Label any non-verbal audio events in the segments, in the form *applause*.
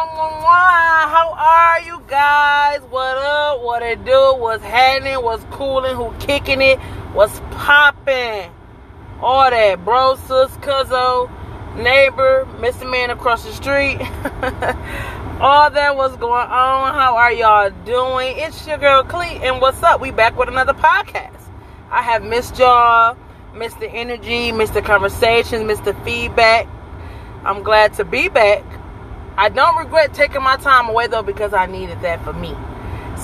How are you guys? What up? What it do? What's happening? What's cooling? Who kicking it? What's popping? All that, bro, sis, cuzzo, neighbor, Mr. Man across the street. *laughs* All that was going on. How are y'all doing? It's your girl Clee, and what's up? We back with another podcast. I have missed y'all, missed the energy, missed the conversations, missed the feedback. I'm glad to be back. I don't regret taking my time away though because I needed that for me.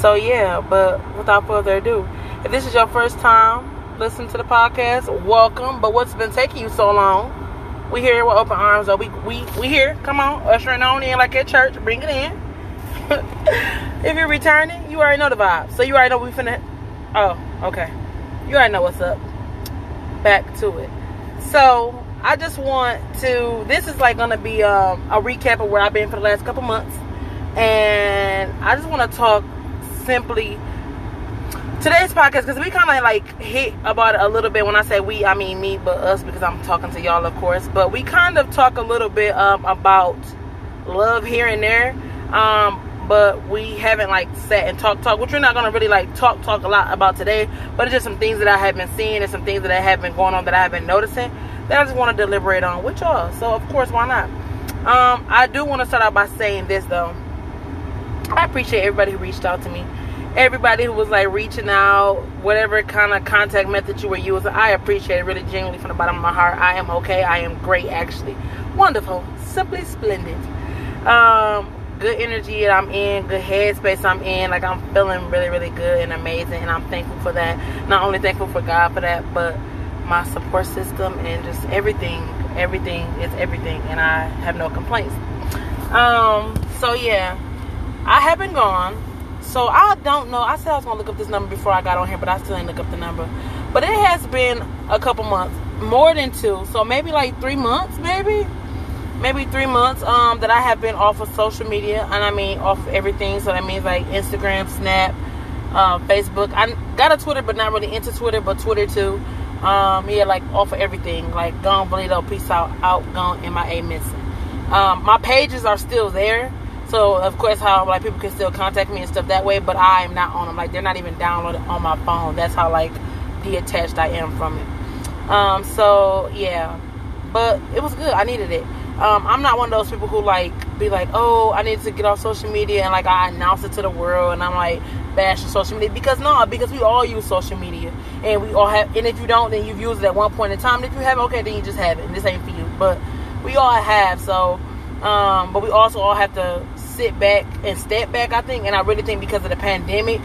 So yeah, but without further ado, if this is your first time listening to the podcast, welcome. But what's been taking you so long? We here with open arms. Though we we we here. Come on, ushering on in like at church. Bring it in. *laughs* if you're returning, you already know the vibe. So you already know we finna. Oh, okay. You already know what's up. Back to it. So I just want to. This is like gonna be um, a recap of where I've been for the last couple months, and I just want to talk simply today's podcast because we kind of like hit about it a little bit. When I say we, I mean me, but us because I'm talking to y'all, of course. But we kind of talk a little bit um, about love here and there. Um, but we haven't like sat and talk talk which we're not gonna really like talk talk a lot about today but it's just some things that i have been seeing and some things that I have been going on that i have been noticing that I just want to deliberate on with y'all. So of course, why not? Um, I do want to start out by saying this though. I appreciate everybody who reached out to me. Everybody who was like reaching out, whatever kind of contact method you were using, I appreciate it really genuinely from the bottom of my heart. I am okay. I am great actually. Wonderful. Simply splendid. Um, good energy that I'm in, good headspace I'm in. Like I'm feeling really, really good and amazing, and I'm thankful for that. Not only thankful for God for that, but my support system and just everything everything is everything and i have no complaints. Um so yeah i have been gone. So i don't know. I said i was gonna look up this number before i got on here but i still didn't look up the number. But it has been a couple months more than two. So maybe like three months maybe? Maybe three months um that i have been off of social media and i mean off everything. So that means like instagram snap uh, facebook. I got a twitter but not really into twitter but twitter too um, yeah, like offer everything. Like gone, Bonito, peace out, out, gone, MIA missing. Um, my pages are still there. So of course, how like people can still contact me and stuff that way, but I am not on them. Like they're not even downloaded on my phone. That's how like detached I am from it. Um, so yeah, but it was good. I needed it. Um, I'm not one of those people who like be like, oh, I need to get off social media and like I announce it to the world and I'm like bashing social media because no, because we all use social media and we all have. And if you don't, then you've used it at one point in time. And if you have, okay, then you just have it. And this ain't for you, but we all have. So, um, but we also all have to sit back and step back. I think, and I really think because of the pandemic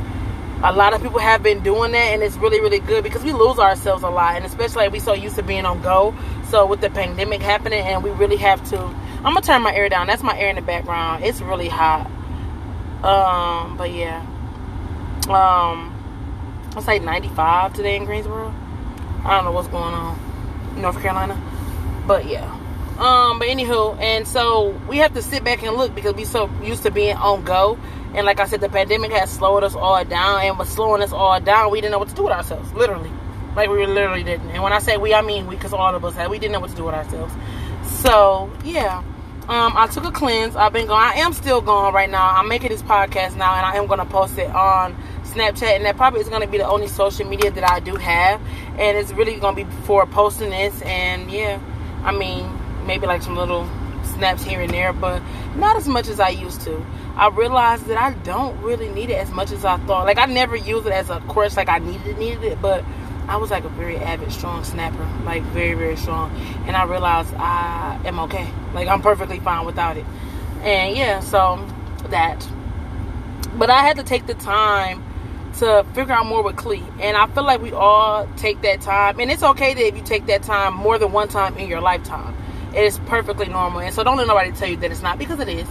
a lot of people have been doing that and it's really really good because we lose ourselves a lot and especially like we so used to being on go so with the pandemic happening and we really have to i'm gonna turn my air down. That's my air in the background. It's really hot. Um but yeah. Um it's like 95 today in greensboro. I don't know what's going on north carolina. But yeah. Um but anywho and so we have to sit back and look because we so used to being on go. And like I said, the pandemic has slowed us all down and was slowing us all down. We didn't know what to do with ourselves, literally. Like we literally didn't. And when I say we, I mean we, because all of us had. We didn't know what to do with ourselves. So yeah, um, I took a cleanse. I've been going. I am still going right now. I'm making this podcast now, and I am to post it on Snapchat, and that probably is to be the only social media that I do have. And it's really to be for posting this. And yeah, I mean maybe like some little snaps here and there, but not as much as I used to. I realized that I don't really need it as much as I thought. Like I never used it as a course like I needed needed it, but I was like a very avid, strong snapper, like very, very strong. And I realized I am okay. Like I'm perfectly fine without it. And yeah, so that. But I had to take the time to figure out more with Clee. And I feel like we all take that time. And it's okay that if you take that time more than one time in your lifetime. It is perfectly normal. And so don't let nobody tell you that it's not because it is.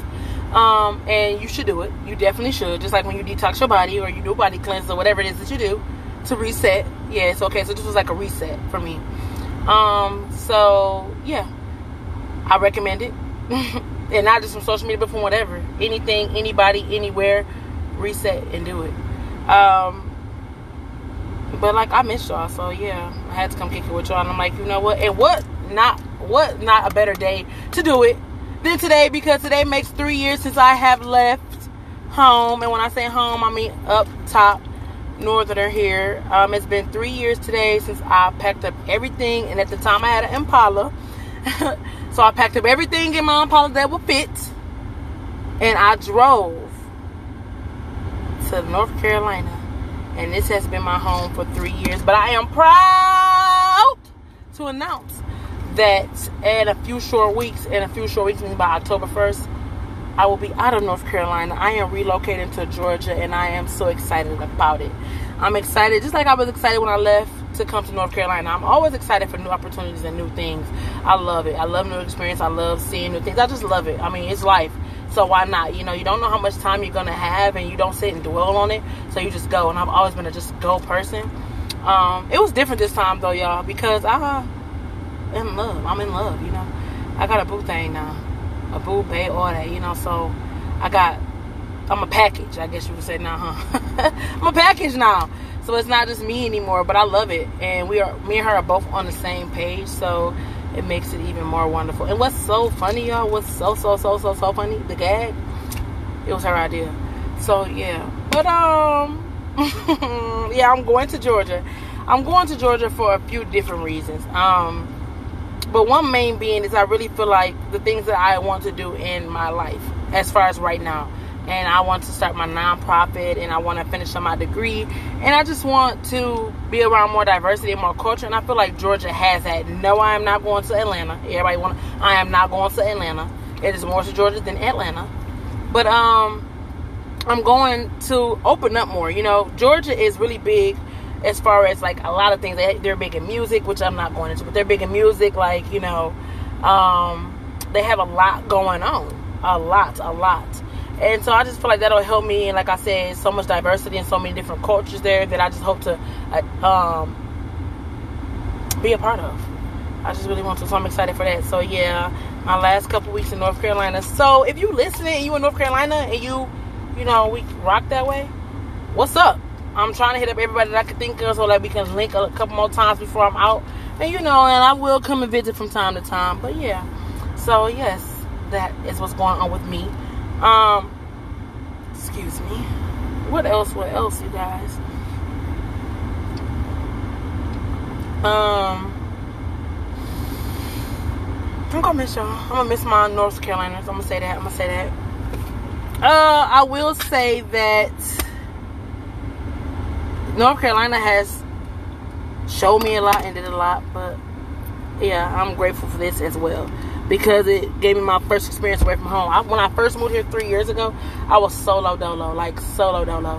Um, and you should do it. You definitely should. Just like when you detox your body or you do a body cleanse or whatever it is that you do to reset. Yeah, it's okay. So this was like a reset for me. Um, so yeah, I recommend it. *laughs* and not just from social media, but from whatever. Anything, anybody, anywhere, reset and do it. Um, but like I missed y'all, so yeah, I had to come kick it with y'all. And I'm like, you know what? And what not what not a better day to do it than today because today makes three years since I have left home. And when I say home, I mean up top, northerner here. Um, it's been three years today since I packed up everything. And at the time, I had an Impala. *laughs* so I packed up everything in my Impala that would fit. And I drove to North Carolina. And this has been my home for three years. But I am proud to announce that in a few short weeks, in a few short weeks, by October 1st, I will be out of North Carolina. I am relocating to Georgia and I am so excited about it. I'm excited, just like I was excited when I left to come to North Carolina. I'm always excited for new opportunities and new things. I love it. I love new experience. I love seeing new things. I just love it. I mean, it's life. So why not? You know, you don't know how much time you're gonna have, and you don't sit and dwell on it. So you just go. And I've always been a just go person. Um, it was different this time though, y'all, because I am in love. I'm in love. You know, I got a boo thing now, a boo bay all that. You know, so I got. I'm a package, I guess you would say now, huh? *laughs* I'm a package now. So it's not just me anymore, but I love it. And we are me and her are both on the same page, so it makes it even more wonderful. And what's so funny, y'all, what's so so so so so funny, the gag, it was her idea. So yeah. But um *laughs* yeah, I'm going to Georgia. I'm going to Georgia for a few different reasons. Um but one main being is I really feel like the things that I want to do in my life as far as right now and I want to start my nonprofit and I want to finish on my degree and I just want to be around more diversity and more culture and I feel like Georgia has that. No, I am not going to Atlanta. Everybody want I am not going to Atlanta. It is more to Georgia than Atlanta. But um I'm going to open up more. You know, Georgia is really big as far as like a lot of things. They, they're big in music, which I'm not going into, but they're big in music. Like, you know, um, they have a lot going on. A lot, a lot and so I just feel like that'll help me. And like I said, so much diversity and so many different cultures there that I just hope to uh, um, be a part of. I just really want to, so I'm excited for that. So yeah, my last couple weeks in North Carolina. So if you listening and you in North Carolina and you, you know, we rock that way, what's up? I'm trying to hit up everybody that I can think of so that we can link a couple more times before I'm out. And you know, and I will come and visit from time to time. But yeah, so yes, that is what's going on with me. Um, excuse me. What else? What else, you guys? Um, I'm gonna miss y'all. I'm gonna miss my North Carolina. So I'm gonna say that. I'm gonna say that. Uh, I will say that North Carolina has showed me a lot and did a lot, but yeah, I'm grateful for this as well because it gave me my first experience away from home. I, when I first moved here three years ago, I was solo dolo, like solo dolo.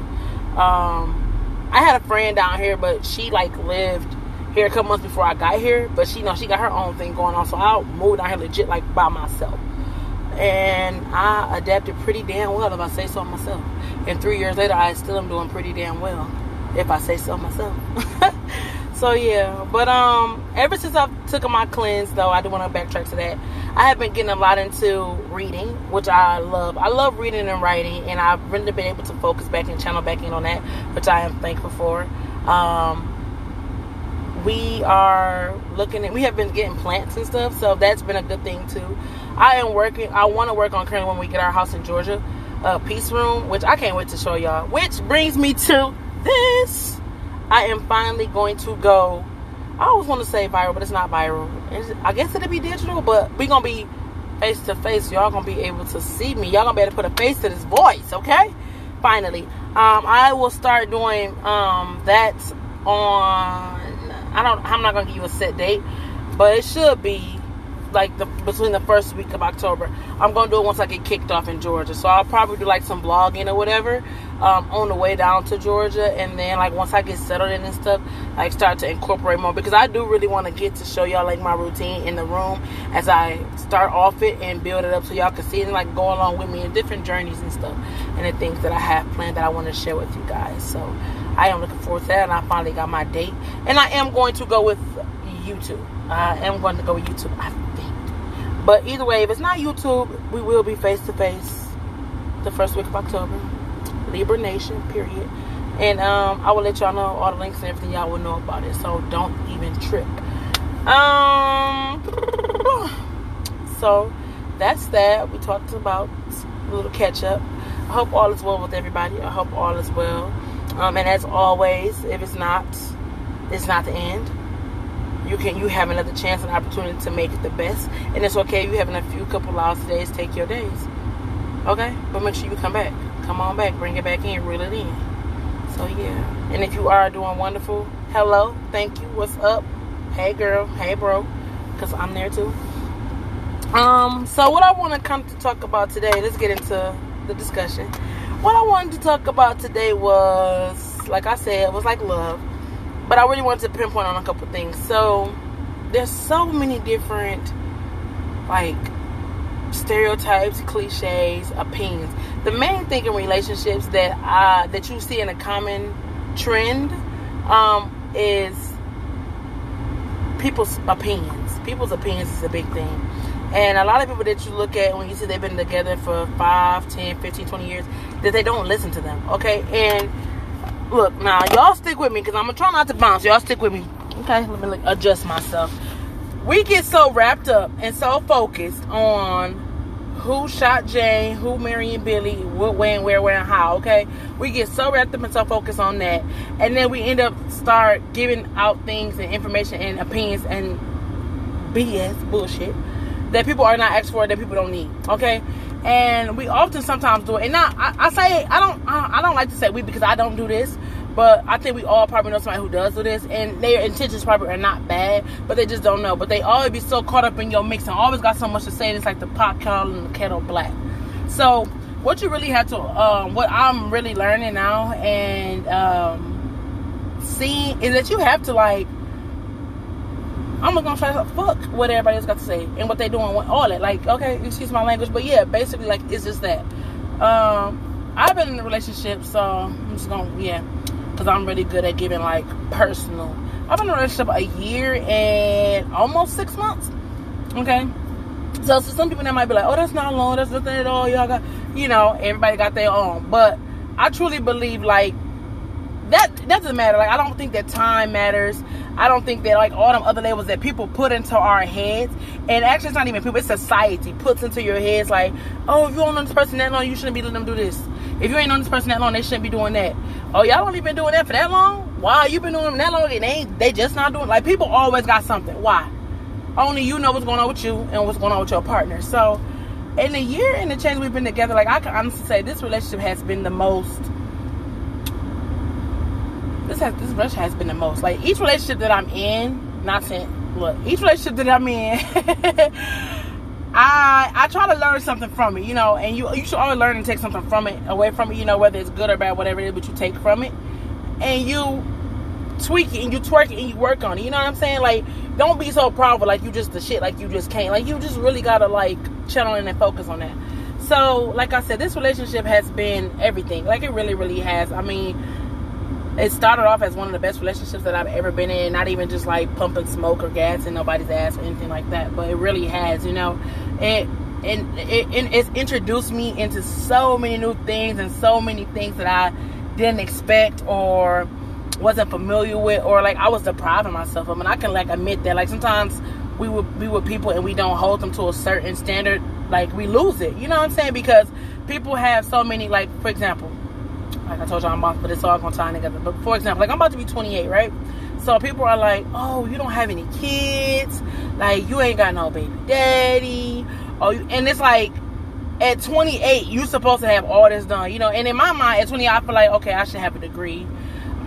Um, I had a friend down here, but she like lived here a couple months before I got here. But she you know she got her own thing going on, so I moved down here legit like by myself, and I adapted pretty damn well if I say so myself. And three years later, I still am doing pretty damn well if I say so myself. *laughs* So yeah, but um, ever since I've took my cleanse, though, I do want to backtrack to that. I have been getting a lot into reading, which I love. I love reading and writing, and I've really been able to focus back and channel back in on that, which I am thankful for. Um, we are looking at. We have been getting plants and stuff, so that's been a good thing too. I am working. I want to work on currently when we get our house in Georgia, a peace room, which I can't wait to show y'all. Which brings me to this. I am finally going to go. I always want to say viral, but it's not viral. It's, I guess it'll be digital, but we're gonna be face to face. Y'all gonna be able to see me. Y'all gonna be able to put a face to this voice. Okay. Finally, um, I will start doing um, that on. I don't. I'm not gonna give you a set date, but it should be like the between the first week of October. I'm gonna do it once I get kicked off in Georgia. So I'll probably do like some blogging or whatever um, on the way down to Georgia, and then like once I get settled in and stuff, like start to incorporate more because I do really want to get to show y'all like my routine in the room as I start off it and build it up so y'all can see and like go along with me in different journeys and stuff and the things that I have planned that I want to share with you guys. So I am looking forward to that, and I finally got my date, and I am going to go with YouTube. I am going to go with YouTube. I but either way, if it's not YouTube, we will be face to face the first week of October. Libra Nation, period. And um, I will let y'all know all the links and everything y'all will know about it. So don't even trip. Um, so that's that. We talked about a little catch up. I hope all is well with everybody. I hope all is well. Um, and as always, if it's not, it's not the end. You can you have another chance and opportunity to make it the best, and it's okay if you having a few couple hours days. Take your days, okay? But make sure you come back. Come on back. Bring it back in. Reel it in. So yeah. And if you are doing wonderful, hello, thank you. What's up? Hey girl. Hey bro. Cause I'm there too. Um. So what I want to come to talk about today. Let's get into the discussion. What I wanted to talk about today was, like I said, it was like love, but I really wanted to pinpoint on a couple things. So there's so many different like stereotypes, cliches, opinions. The main thing in relationships that uh, that you see in a common trend um, is people's opinions. People's opinions is a big thing. And a lot of people that you look at when you see they've been together for 5, 10, 15, 20 years, that they don't listen to them. Okay? And look, now y'all stick with me because I'm to try not to bounce. Y'all stick with me. Okay? Let me adjust myself. We get so wrapped up and so focused on who shot Jane, who Marion Billy, what, when, where, where, and how. Okay, we get so wrapped up and so focused on that, and then we end up start giving out things and information and opinions and BS bullshit that people are not asked for that people don't need. Okay, and we often sometimes do it. And now I, I say I don't I, I don't like to say we because I don't do this. But I think we all probably know somebody who does do this, and their intentions probably are not bad, but they just don't know. But they always be so caught up in your mix and always got so much to say. And it's like the pot and the kettle black. So what you really have to, um, what I'm really learning now and um, seeing is that you have to like I'm gonna try to fuck what everybody else got to say and what they doing, with all that. Like, okay, excuse my language, but yeah, basically, like, it's just that. Um, I've been in a relationship, so I'm just gonna, yeah, because I'm really good at giving like personal. I've been in a relationship a year and almost six months. Okay, so, so some people that might be like, oh, that's not long, that's nothing at all. Y'all got, you know, everybody got their own, but I truly believe like that, that doesn't matter. Like, I don't think that time matters. I don't think that like all them other labels that people put into our heads, and actually it's not even people, it's society puts into your heads like, oh, if you don't know this person that long, you shouldn't be letting them do this. If you ain't known this person that long, they shouldn't be doing that. Oh, y'all only been doing that for that long? Why you been doing them that long and they ain't, they just not doing like people always got something. Why? Only you know what's going on with you and what's going on with your partner. So in the year and the change we've been together, like I can honestly say this relationship has been the most this has this relationship has been the most. Like each relationship that I'm in, not saying look, each relationship that I'm in, *laughs* I I try to learn something from it, you know, and you you should always learn and take something from it, away from it, you know, whether it's good or bad, whatever it is, but you take from it, and you tweak it and you twerk it and you work on it. You know what I'm saying? Like, don't be so proud of like you just the shit, like you just can't. Like you just really gotta like channel in and focus on that. So, like I said, this relationship has been everything. Like it really, really has. I mean, it started off as one of the best relationships that I've ever been in. Not even just like pumping smoke or gas in nobody's ass or anything like that, but it really has, you know. It and it, it, it's introduced me into so many new things and so many things that I didn't expect or wasn't familiar with or like I was depriving myself of. And I can like admit that like sometimes we would be with people and we don't hold them to a certain standard, like we lose it. You know what I'm saying? Because people have so many like for example, like I told y'all, I'm about, but it's all gonna tie together. But for example, like I'm about to be 28, right? So people are like, "Oh, you don't have any kids, like you ain't got no baby daddy." Oh, and it's like at 28, you're supposed to have all this done, you know. And in my mind, at 20, I feel like, okay, I should have a degree.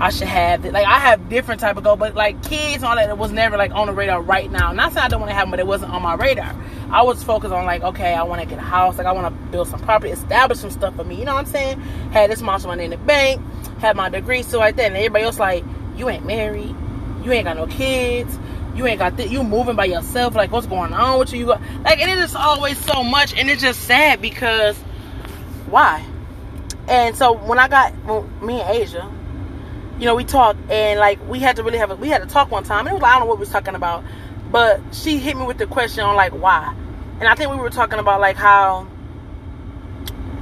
I should have it. Like I have different type of goal, but like kids and all that, it was never like on the radar right now. Not saying I don't want to have them, but it wasn't on my radar. I was focused on like, okay, I want to get a house, like I want to build some property, establish some stuff for me. You know what I'm saying? Had this much money in the bank, had my degree, so like that. And everybody else like, you ain't married, you ain't got no kids, you ain't got th- you moving by yourself. Like what's going on with you? You got like, and it is always so much, and it's just sad because why? And so when I got well, me and Asia you know, we talked and like we had to really have a, we had to talk one time. And it was like, I don't know what we was talking about, but she hit me with the question on like why, and I think we were talking about like how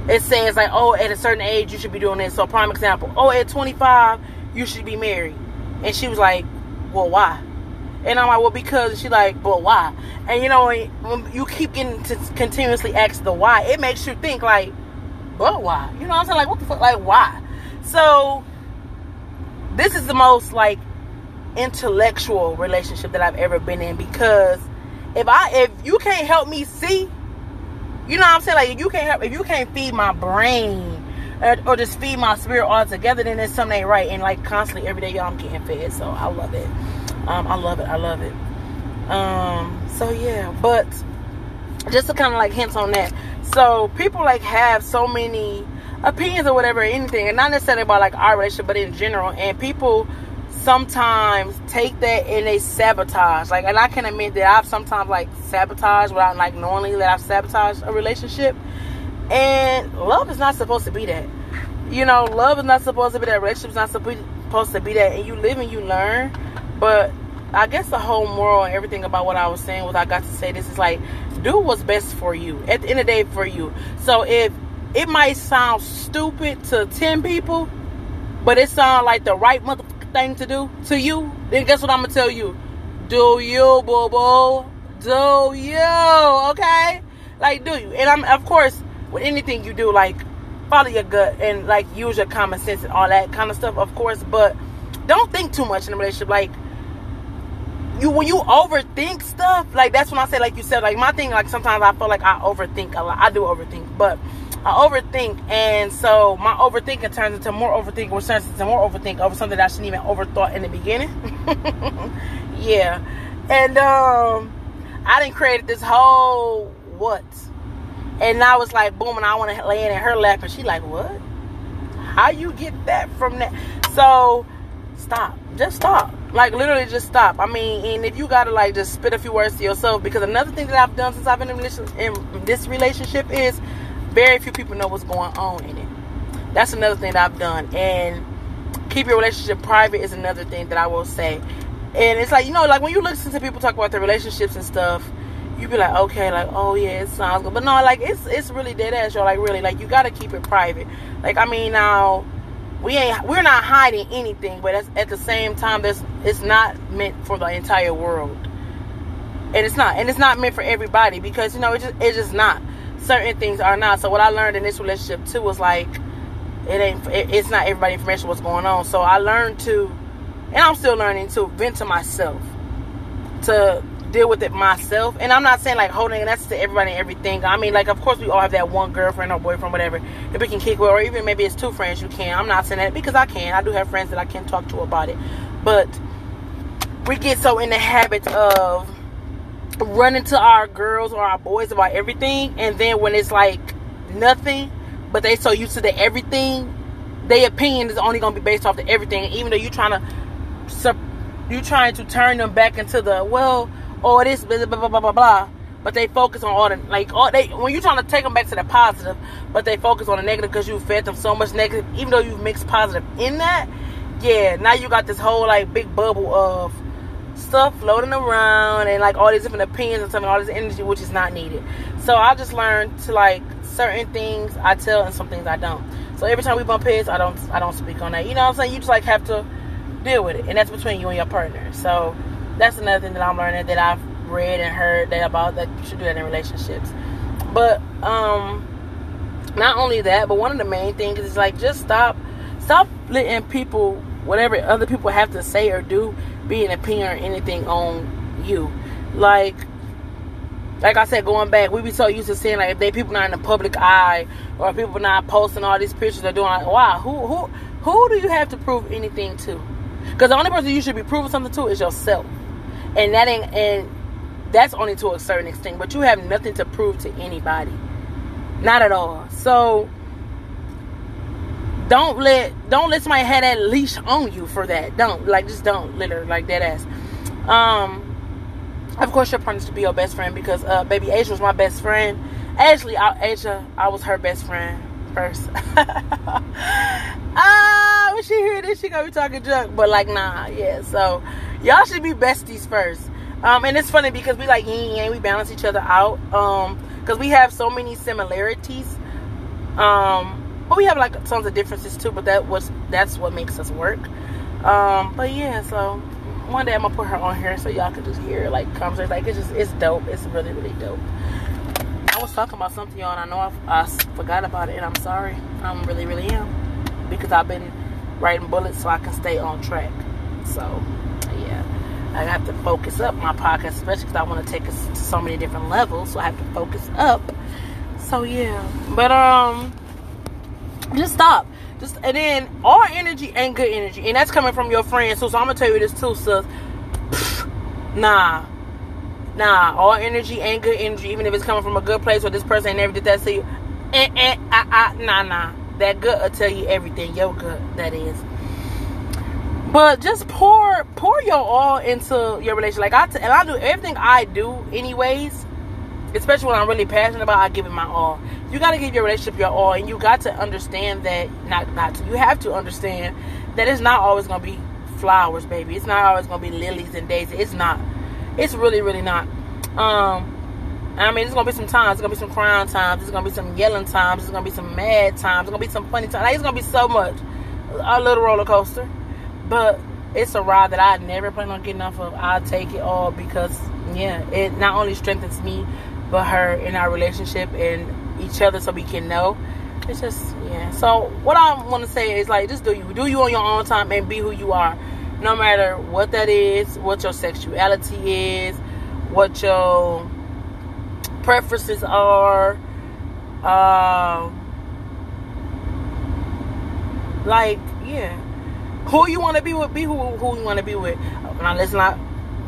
it says like oh at a certain age you should be doing this. So prime example, oh at 25 you should be married, and she was like, well why? And I'm like, well, because she's like, but why? And you know, when you keep getting to continuously ask the why, it makes you think like, but why? You know what I'm saying? Like, what the fuck? Like, why? So, this is the most like intellectual relationship that I've ever been in because if I if you can't help me see, you know what I'm saying? Like, if you can't help, if you can't feed my brain or, or just feed my spirit all together, then there's something ain't right. And like constantly every day, y'all, I'm getting fed. So I love it. Um, I love it. I love it. Um, so yeah, but just to kind of like hints on that. So people like have so many opinions or whatever, anything, and not necessarily about like our relationship, but in general. And people sometimes take that and they sabotage. Like, and I can admit that I've sometimes like sabotaged without like knowingly that I've sabotaged a relationship. And love is not supposed to be that. You know, love is not supposed to be that. Relationship is not supposed to be that. And you live and you learn. But I guess the whole moral and everything about what I was saying was I got to say this is like do what's best for you. At the end of the day, for you. So if it might sound stupid to ten people, but it sounds like the right thing to do to you, then guess what I'm gonna tell you? Do you, boo boo? Do you? Okay? Like, do you? And I'm of course with anything you do, like follow your gut and like use your common sense and all that kind of stuff, of course. But don't think too much in a relationship. Like you when you overthink stuff, like that's when I say, like you said, like my thing, like sometimes I feel like I overthink a lot. I do overthink, but I overthink, and so my overthinking turns into more overthinking, which turns into more overthink over something that I shouldn't even overthought in the beginning. *laughs* yeah, and um, I didn't create this whole what and I was like boom, and I want to lay in her lap, and she like, what? How you get that from that? So stop. Just stop. Like literally, just stop. I mean, and if you gotta like just spit a few words to yourself, because another thing that I've done since I've been in, in this relationship is very few people know what's going on in it. That's another thing that I've done, and keep your relationship private is another thing that I will say. And it's like you know, like when you listen to people talk about their relationships and stuff you be like, okay, like, oh yeah, it sounds good. But no, like it's it's really dead ass, yo. Like really, like you gotta keep it private. Like I mean, now we ain't we're not hiding anything, but at the same time, this it's not meant for the entire world, and it's not, and it's not meant for everybody because you know it just it's just not. Certain things are not. So what I learned in this relationship too was like, it ain't it, it's not everybody information what's going on. So I learned to, and I'm still learning to vent to myself, to deal with it myself. And I'm not saying like holding that's to everybody and everything. I mean, like, of course, we all have that one girlfriend or boyfriend, whatever, that we can kick with, or even maybe it's two friends you can. I'm not saying that because I can. I do have friends that I can talk to about it. But we get so in the habit of running to our girls or our boys about everything. And then when it's like nothing, but they so used to the everything, their opinion is only going to be based off the everything. Even though you're trying to. you're trying to turn them back into the well all this blah blah blah blah blah blah. But they focus on all the like all they when you're trying to take them back to the positive, but they focus on the negative because you fed them so much negative. Even though you've mixed positive in that, yeah, now you got this whole like big bubble of stuff floating around and like all these different opinions and stuff all this energy which is not needed. So I just learned to like certain things I tell and some things I don't. So every time we bump heads, I don't I don't speak on that. You know what I'm saying? You just like have to deal with it, and that's between you and your partner. So that's another thing that I'm learning that I've read and heard that about that you should do that in relationships. But um not only that, but one of the main things is like just stop stop letting people whatever other people have to say or do be an opinion or anything on you. Like like I said, going back, we be so used to seeing like if they people not in the public eye or people not posting all these pictures or doing like, wow, who who who do you have to prove anything to? Because the only person you should be proving something to is yourself and that ain't and that's only to a certain extent but you have nothing to prove to anybody not at all so don't let don't let somebody have that leash on you for that don't like just don't literally like that ass um of course your partner to be your best friend because uh baby Asia was my best friend actually I, Asia I was her best friend first ah *laughs* when she hear this she gonna be talking junk but like nah yeah so y'all should be besties first. Um, and it's funny because we like yin yang, we balance each other out. Um, because we have so many similarities. Um, but we have like tons of differences too. But that was that's what makes us work. Um, but yeah, so one day I'm gonna put her on here so y'all can just hear like conversation. Like it's just it's dope. It's really really dope. I was talking about something y'all, and I know I, I forgot about it, and I'm sorry. I'm really really am because I've been writing bullets so I can stay on track. So yeah, I have to focus up my podcast, especially because I want to take us to so many different levels. So I have to focus up. So yeah, but um, just stop. Just and then all energy ain't good energy, and that's coming from your friends. So, so I'm gonna tell you this too, sis. nah, nah. All energy ain't good energy, even if it's coming from a good place or this person ain't never did that to you. Eh, eh, ah, ah, nah, nah. That good will tell you everything. Your good, that is. But just pour pour your all into your relationship. Like I t- and I do everything I do anyways especially when I'm really passionate about, I give it my all. You got to give your relationship your all, and you got to understand that not not to. You have to understand that it's not always gonna be flowers, baby. It's not always gonna be lilies and daisies. It's not. It's really, really not. Um, I mean, it's gonna be some times. It's gonna be some crying times. It's gonna be some yelling times. It's gonna be some mad times. It's gonna be some funny times. Like, it's gonna be so much. A little roller coaster, but it's a ride that I never plan on getting off of. I'll take it all because yeah, it not only strengthens me but her in our relationship and each other so we can know. It's just yeah. So what I want to say is like just do you do you on your own time and be who you are, no matter what that is, what your sexuality is, what your preferences are. Um, like yeah, who you want to be with, be who who you want to be with. Now let's not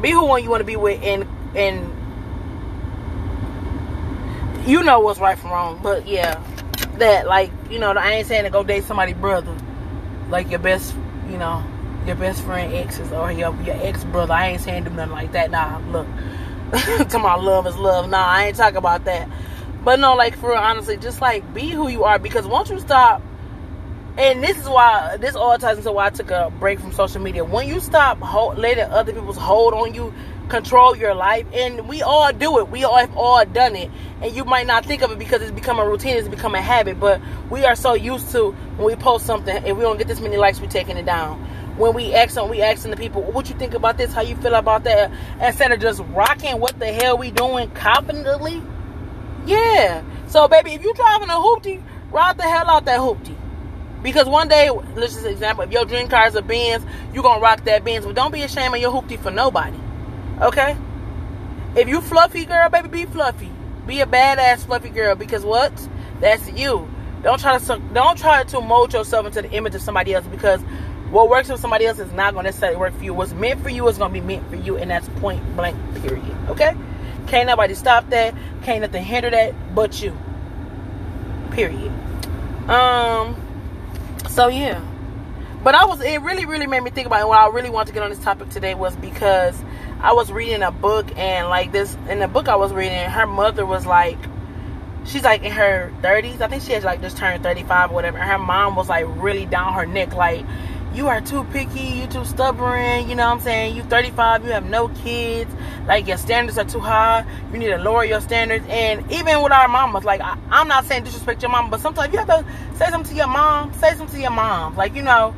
be who you want to be with and and you know what's right from wrong. But yeah, that like you know, I ain't saying to go date somebody brother, like your best, you know, your best friend exes or your your ex brother. I ain't saying do nothing like that. Nah, look, *laughs* to my love is love. Nah, I ain't talking about that. But no, like for real, honestly, just like be who you are because once you stop. And this is why this all ties into why I took a break from social media. When you stop hold, letting other people's hold on you, control your life and we all do it. We all have all done it. And you might not think of it because it's become a routine it's become a habit but we are so used to when we post something and we don't get this many likes we're taking it down. When we ask them we asking the people what you think about this? How you feel about that? Instead of just rocking what the hell we doing? Confidently? Yeah. So baby if you driving a hoopty ride the hell out that hoopty. Because one day, let's just example, if your dream car is a Benz, you're gonna rock that Benz. But don't be ashamed of your hoopty for nobody. Okay? If you fluffy girl, baby, be fluffy. Be a badass fluffy girl because what? That's you. Don't try to don't try to mold yourself into the image of somebody else because what works for somebody else is not going to necessarily work for you. What's meant for you is going to be meant for you, and that's point blank. Period. Okay? Can't nobody stop that. Can't nothing hinder that but you. Period. Um. So yeah. But I was it really really made me think about it. Why I really want to get on this topic today was because I was reading a book and like this in the book I was reading, her mother was like she's like in her 30s. I think she has like just turned 35 or whatever. And her mom was like really down her neck like you are too picky, you too stubborn, you know what I'm saying? You 35, you have no kids, like your standards are too high, you need to lower your standards. And even with our mamas, like I, am not saying disrespect your mom, but sometimes you have to say something to your mom, say something to your mom, like you know,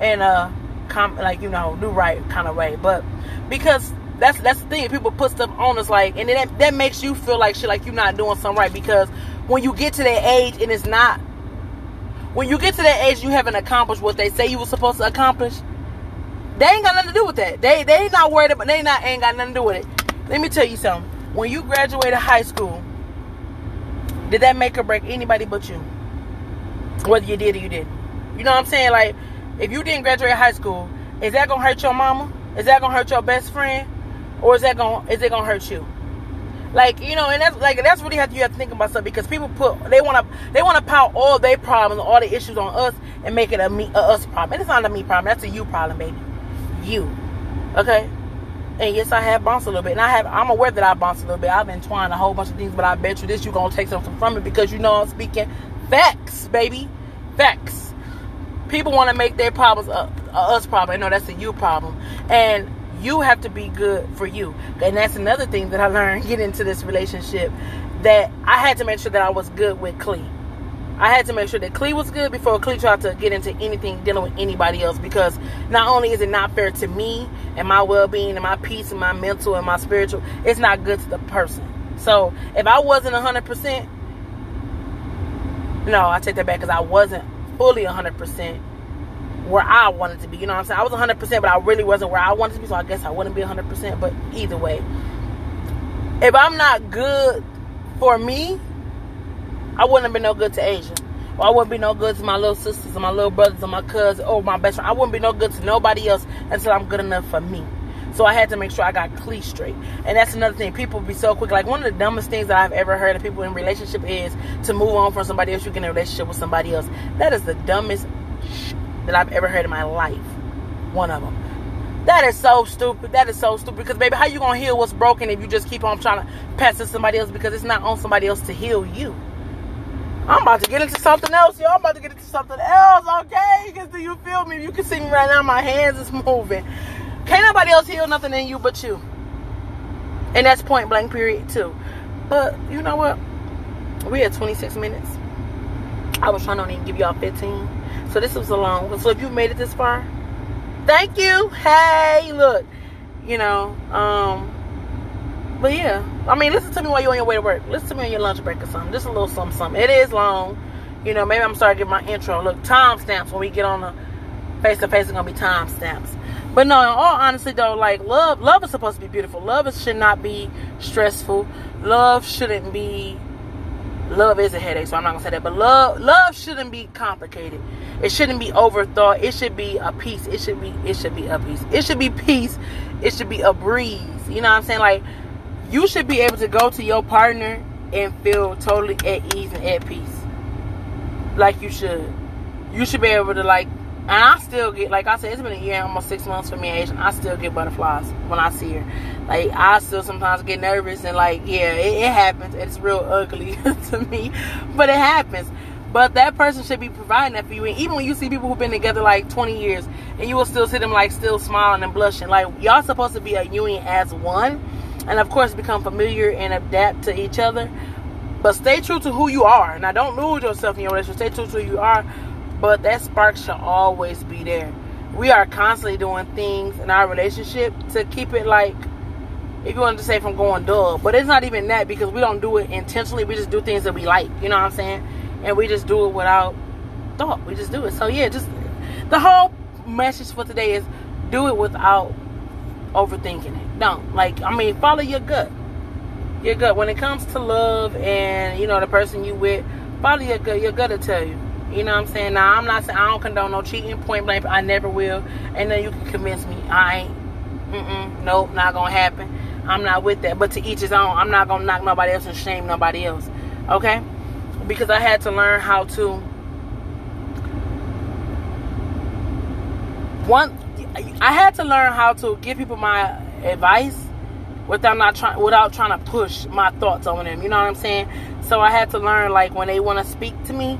and uh, com- like you know, do right kind of way. But because that's that's the thing. People put stuff on us like, and that that makes you feel like shit, like you're not doing something right. Because when you get to that age and it's not, when you get to that age, you haven't accomplished what they say you were supposed to accomplish. They ain't got nothing to do with that. They they ain't not worried about. They not ain't got nothing to do with it. Let me tell you something. When you graduated high school, did that make or break anybody but you? Whether you did or you didn't. You know what I'm saying? Like, if you didn't graduate high school, is that gonna hurt your mama? Is that gonna hurt your best friend, or is that gonna is it gonna hurt you? Like you know, and that's like that's really how you have to think about stuff because people put they want to they want to pile all their problems, all the issues on us, and make it a me a us problem. And it's not a me problem. That's a you problem, baby. You, okay? And yes, I have bounced a little bit, and I have I'm aware that I bounced a little bit. I've been trying a whole bunch of things, but I bet you this you gonna take something from it because you know I'm speaking facts, baby, facts people want to make their problems a, a us problem. No, that's a you problem, and you have to be good for you. And that's another thing that I learned *laughs* getting into this relationship that I had to make sure that I was good with Clee. I had to make sure that Clee was good before Clee tried to get into anything dealing with anybody else because not only is it not fair to me and my well being and my peace and my mental and my spiritual, it's not good to the person. So if I wasn't 100%, no, I take that back because I wasn't fully 100% where I wanted to be. You know what I'm saying? I was 100%, but I really wasn't where I wanted to be. So I guess I wouldn't be 100%. But either way, if I'm not good for me, I wouldn't have been no good to Asia. Or I wouldn't be no good to my little sisters and my little brothers and my cousins or my best friend. I wouldn't be no good to nobody else until I'm good enough for me. So I had to make sure I got clean straight. And that's another thing. People be so quick. Like one of the dumbest things that I've ever heard of people in relationship is to move on from somebody else. You get in a relationship with somebody else. That is the dumbest that I've ever heard in my life. One of them. That is so stupid. That is so stupid. Because baby, how you gonna heal what's broken if you just keep on trying to pass to somebody else because it's not on somebody else to heal you. I'm about to get into something else, yo. I'm about to get into something else, okay? Because do you feel me? You can see me right now. My hands is moving. Can't nobody else heal nothing in you but you. And that's point blank period too. But you know what? We had 26 minutes. I was trying to only give y'all 15. So this was a long one. So if you made it this far, thank you. Hey, look. You know, um, but yeah, I mean, listen to me while you're on your way to work. Listen to me on your lunch break or something. Just a little something, something. It is long. You know, maybe I'm starting to get my intro. Look, timestamps when we get on the face to face, it's gonna be timestamps. But no, in all honesty though, like love, love is supposed to be beautiful. Love is, should not be stressful. Love shouldn't be. Love is a headache, so I'm not gonna say that. But love, love shouldn't be complicated. It shouldn't be overthought. It should be a peace. It should be. It should be a peace. It should be peace. It should be a breeze. You know what I'm saying? Like you should be able to go to your partner and feel totally at ease and at peace. Like you should. You should be able to like and I still get like I said, it's been a year, almost six months for me Asian. I still get butterflies when I see her. Like I still sometimes get nervous and like, yeah, it, it happens. It's real ugly *laughs* to me. But it happens. But that person should be providing that for you. And even when you see people who've been together like 20 years and you will still see them like still smiling and blushing. Like y'all supposed to be a union as one and of course become familiar and adapt to each other. But stay true to who you are. Now don't lose yourself in your relationship. Stay true to who you are. But that spark should always be there. We are constantly doing things in our relationship to keep it like if you want to say from going dull. But it's not even that because we don't do it intentionally. We just do things that we like. You know what I'm saying? And we just do it without thought. We just do it. So yeah, just the whole message for today is do it without overthinking it. Don't. Like, I mean, follow your gut. Your gut. When it comes to love and, you know, the person you with, follow your gut. Your gut will tell you. You know what I'm saying? Now, I'm not saying I don't condone no cheating, point blank. I never will. And then you can convince me I ain't. Mm-mm. Nope, not going to happen. I'm not with that. But to each his own. I'm not going to knock nobody else and shame nobody else. Okay? Because I had to learn how to. One, I had to learn how to give people my advice without not trying without trying to push my thoughts on them. You know what I'm saying? So I had to learn like when they want to speak to me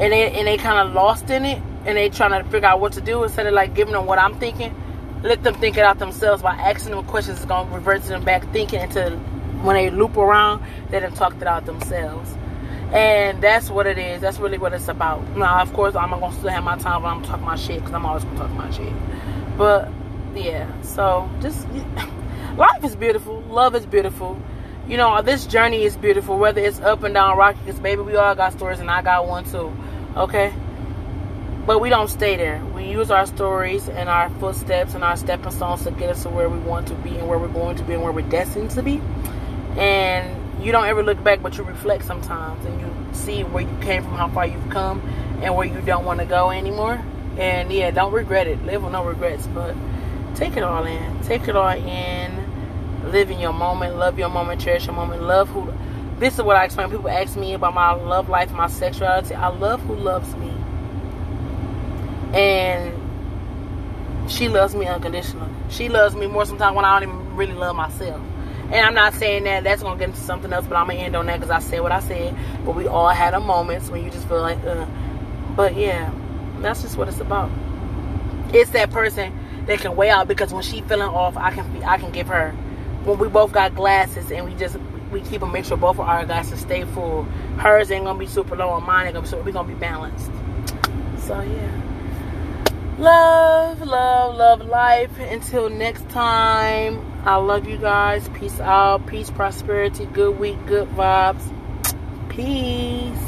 and they and they kind of lost in it and they trying to figure out what to do instead of like giving them what I'm thinking. Let them think it out themselves by asking them questions. It's gonna revert them back thinking until when they loop around, let them talk it out themselves. And that's what it is. That's really what it's about. Now, of course, I'm gonna still have my time when I'm talking my shit because I'm always gonna talk my shit. But yeah, so just *laughs* life is beautiful. Love is beautiful. You know, this journey is beautiful. Whether it's up and down rocky, because baby, we all got stories, and I got one too. Okay. But we don't stay there. We use our stories and our footsteps and our stepping stones to get us to where we want to be and where we're going to be and where we're destined to be. And you don't ever look back, but you reflect sometimes and you see where you came from, how far you've come, and where you don't want to go anymore. And yeah, don't regret it. Live with no regrets, but take it all in. Take it all in. Live in your moment. Love your moment. Cherish your moment. Love who. This is what I explain. People ask me about my love life, my sexuality. I love who loves me. And she loves me unconditionally. She loves me more sometimes when I don't even really love myself. And I'm not saying that that's gonna get into something else, but I'm gonna end on that because I said what I said. But we all had a moments when you just feel like, uh. But yeah, that's just what it's about. It's that person that can weigh out because when she feeling off, I can I can give her. When we both got glasses and we just we keep them, make sure both of our guys stay full. Hers ain't gonna be super low, and mine ain't gonna be super. We gonna be balanced. So yeah. Love, love, love life. Until next time, I love you guys. Peace out. Peace, prosperity, good week, good vibes. Peace.